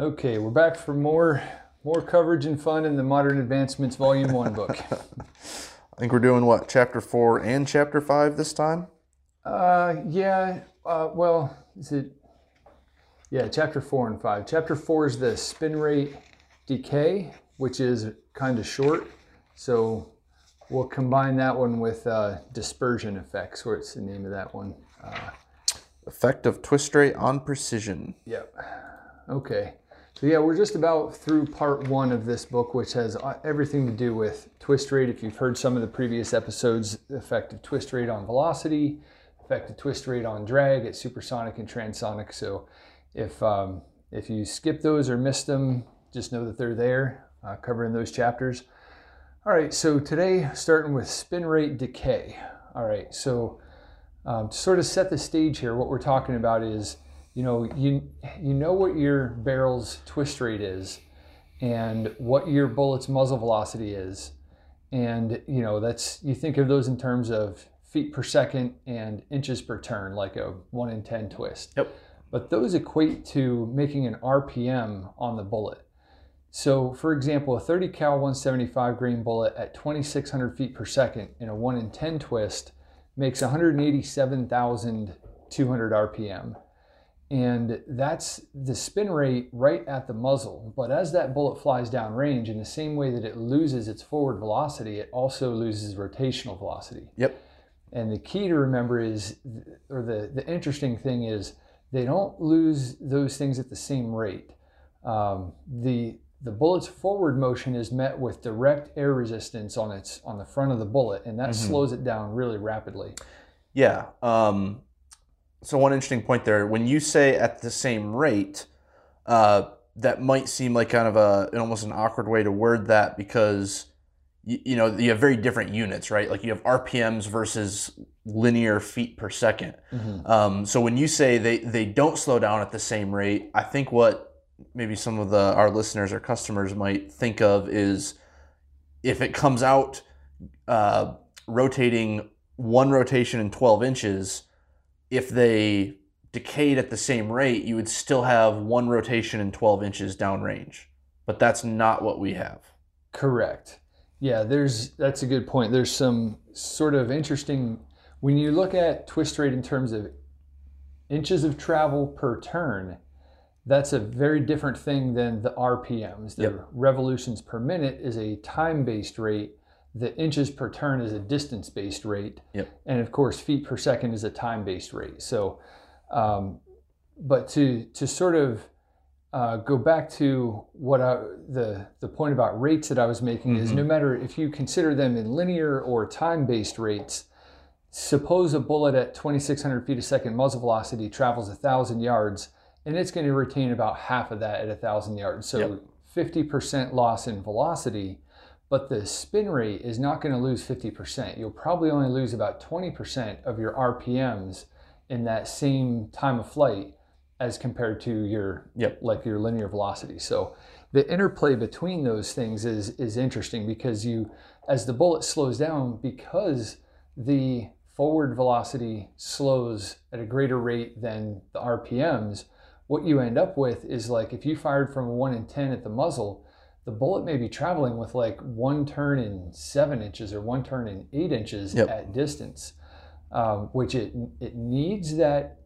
Okay, we're back for more more coverage and fun in the Modern Advancements Volume One book. I think we're doing what chapter four and chapter five this time. uh, yeah. Uh, well, is it? Yeah, chapter four and five. Chapter four is the spin rate decay, which is kind of short. So we'll combine that one with uh, dispersion effects, what's the name of that one. Effect of twist rate on precision. Yep. Okay. So yeah, we're just about through part one of this book, which has uh, everything to do with twist rate. If you've heard some of the previous episodes, the effect of twist rate on velocity, effect of twist rate on drag at supersonic and transonic. So if um, if you skip those or missed them, just know that they're there, uh, covering those chapters. All right. So today, starting with spin rate decay. All right. So um, to sort of set the stage here, what we're talking about is, you know, you you know what your barrel's twist rate is, and what your bullet's muzzle velocity is, and you know that's you think of those in terms of feet per second and inches per turn, like a one in ten twist. Yep. But those equate to making an RPM on the bullet. So, for example, a 30 cal 175 grain bullet at 2,600 feet per second in a 1 in 10 twist makes 187,200 RPM. And that's the spin rate right at the muzzle. But as that bullet flies down range, in the same way that it loses its forward velocity, it also loses rotational velocity. Yep. And the key to remember is, or the, the interesting thing is, they don't lose those things at the same rate. Um, the the bullet's forward motion is met with direct air resistance on its on the front of the bullet, and that slows it down really rapidly. Yeah. Um, so one interesting point there. When you say at the same rate, uh, that might seem like kind of a an almost an awkward way to word that because you, you know you have very different units, right? Like you have RPMs versus linear feet per 2nd Um, so when you say they they don't slow down at the same rate, I think what maybe some of the our listeners or customers might think of is if it comes out uh, rotating one rotation in 12 inches, if they decayed at the same rate, you would still have one rotation in 12 inches downrange. But that's not what we have. Correct. Yeah, there's that's a good point. There's some sort of interesting when you look at twist rate in terms of inches of travel per turn. That's a very different thing than the RPMs. The Yep. revolutions per minute is a time-based rate. The inches per turn is a distance-based rate, Yep. and of course, feet per second is a time-based rate. So, um, but to to sort of uh, go back to what I, the the point about rates that I was making is no matter if you consider them in linear or time-based rates, suppose a bullet at 2,600 feet a second muzzle velocity travels a thousand yards, and it's going to retain about half of that at a thousand yards. So Yep. 50% loss in velocity, but the spin rate is not going to lose 50%. You'll probably only lose about 20% of your RPMs in that same time of flight as compared to your Yep. like your linear velocity. So the interplay between those things is is interesting because you as the bullet slows down because the forward velocity slows at a greater rate than the RPMs, what you end up with is like if you fired from a 1 in 10 at the muzzle, the bullet may be traveling with like one turn in seven inches or one turn in eight inches Yep. at distance, um, which it, it needs that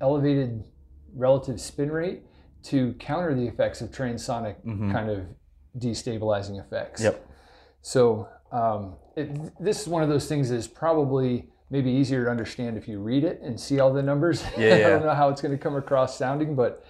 elevated relative spin rate to counter the effects of transonic kind of destabilizing effects. Yep. So um, it, this is one of those things that is probably maybe easier to understand if you read it and see all the numbers. Yeah, I don't know how it's going to come across sounding, but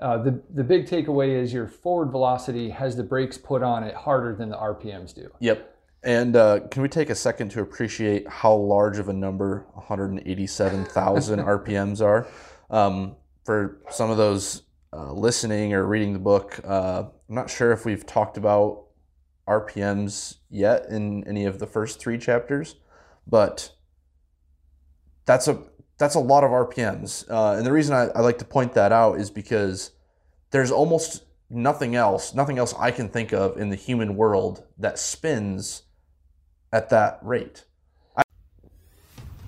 uh, the the big takeaway is your forward velocity has the brakes put on it harder than the RPMs do. Yep. And uh, can we take a second to appreciate how large of a number 187,000 RPMs are? Um, for some of those uh, listening or reading the book, uh, I'm not sure if we've talked about RPMs yet in any of the first three chapters, but that's a that's a lot of RPMs. Uh, and the reason I, I like to point that out is because there's almost nothing else, nothing else I can think of in the human world that spins at that rate.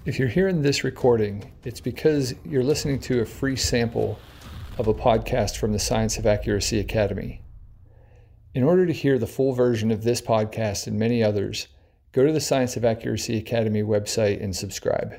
If you're hearing this recording, it's because you're listening to a free sample of a podcast from the Science of Accuracy Academy. In order to hear the full version of this podcast and many others, go to the Science of Accuracy Academy website and subscribe.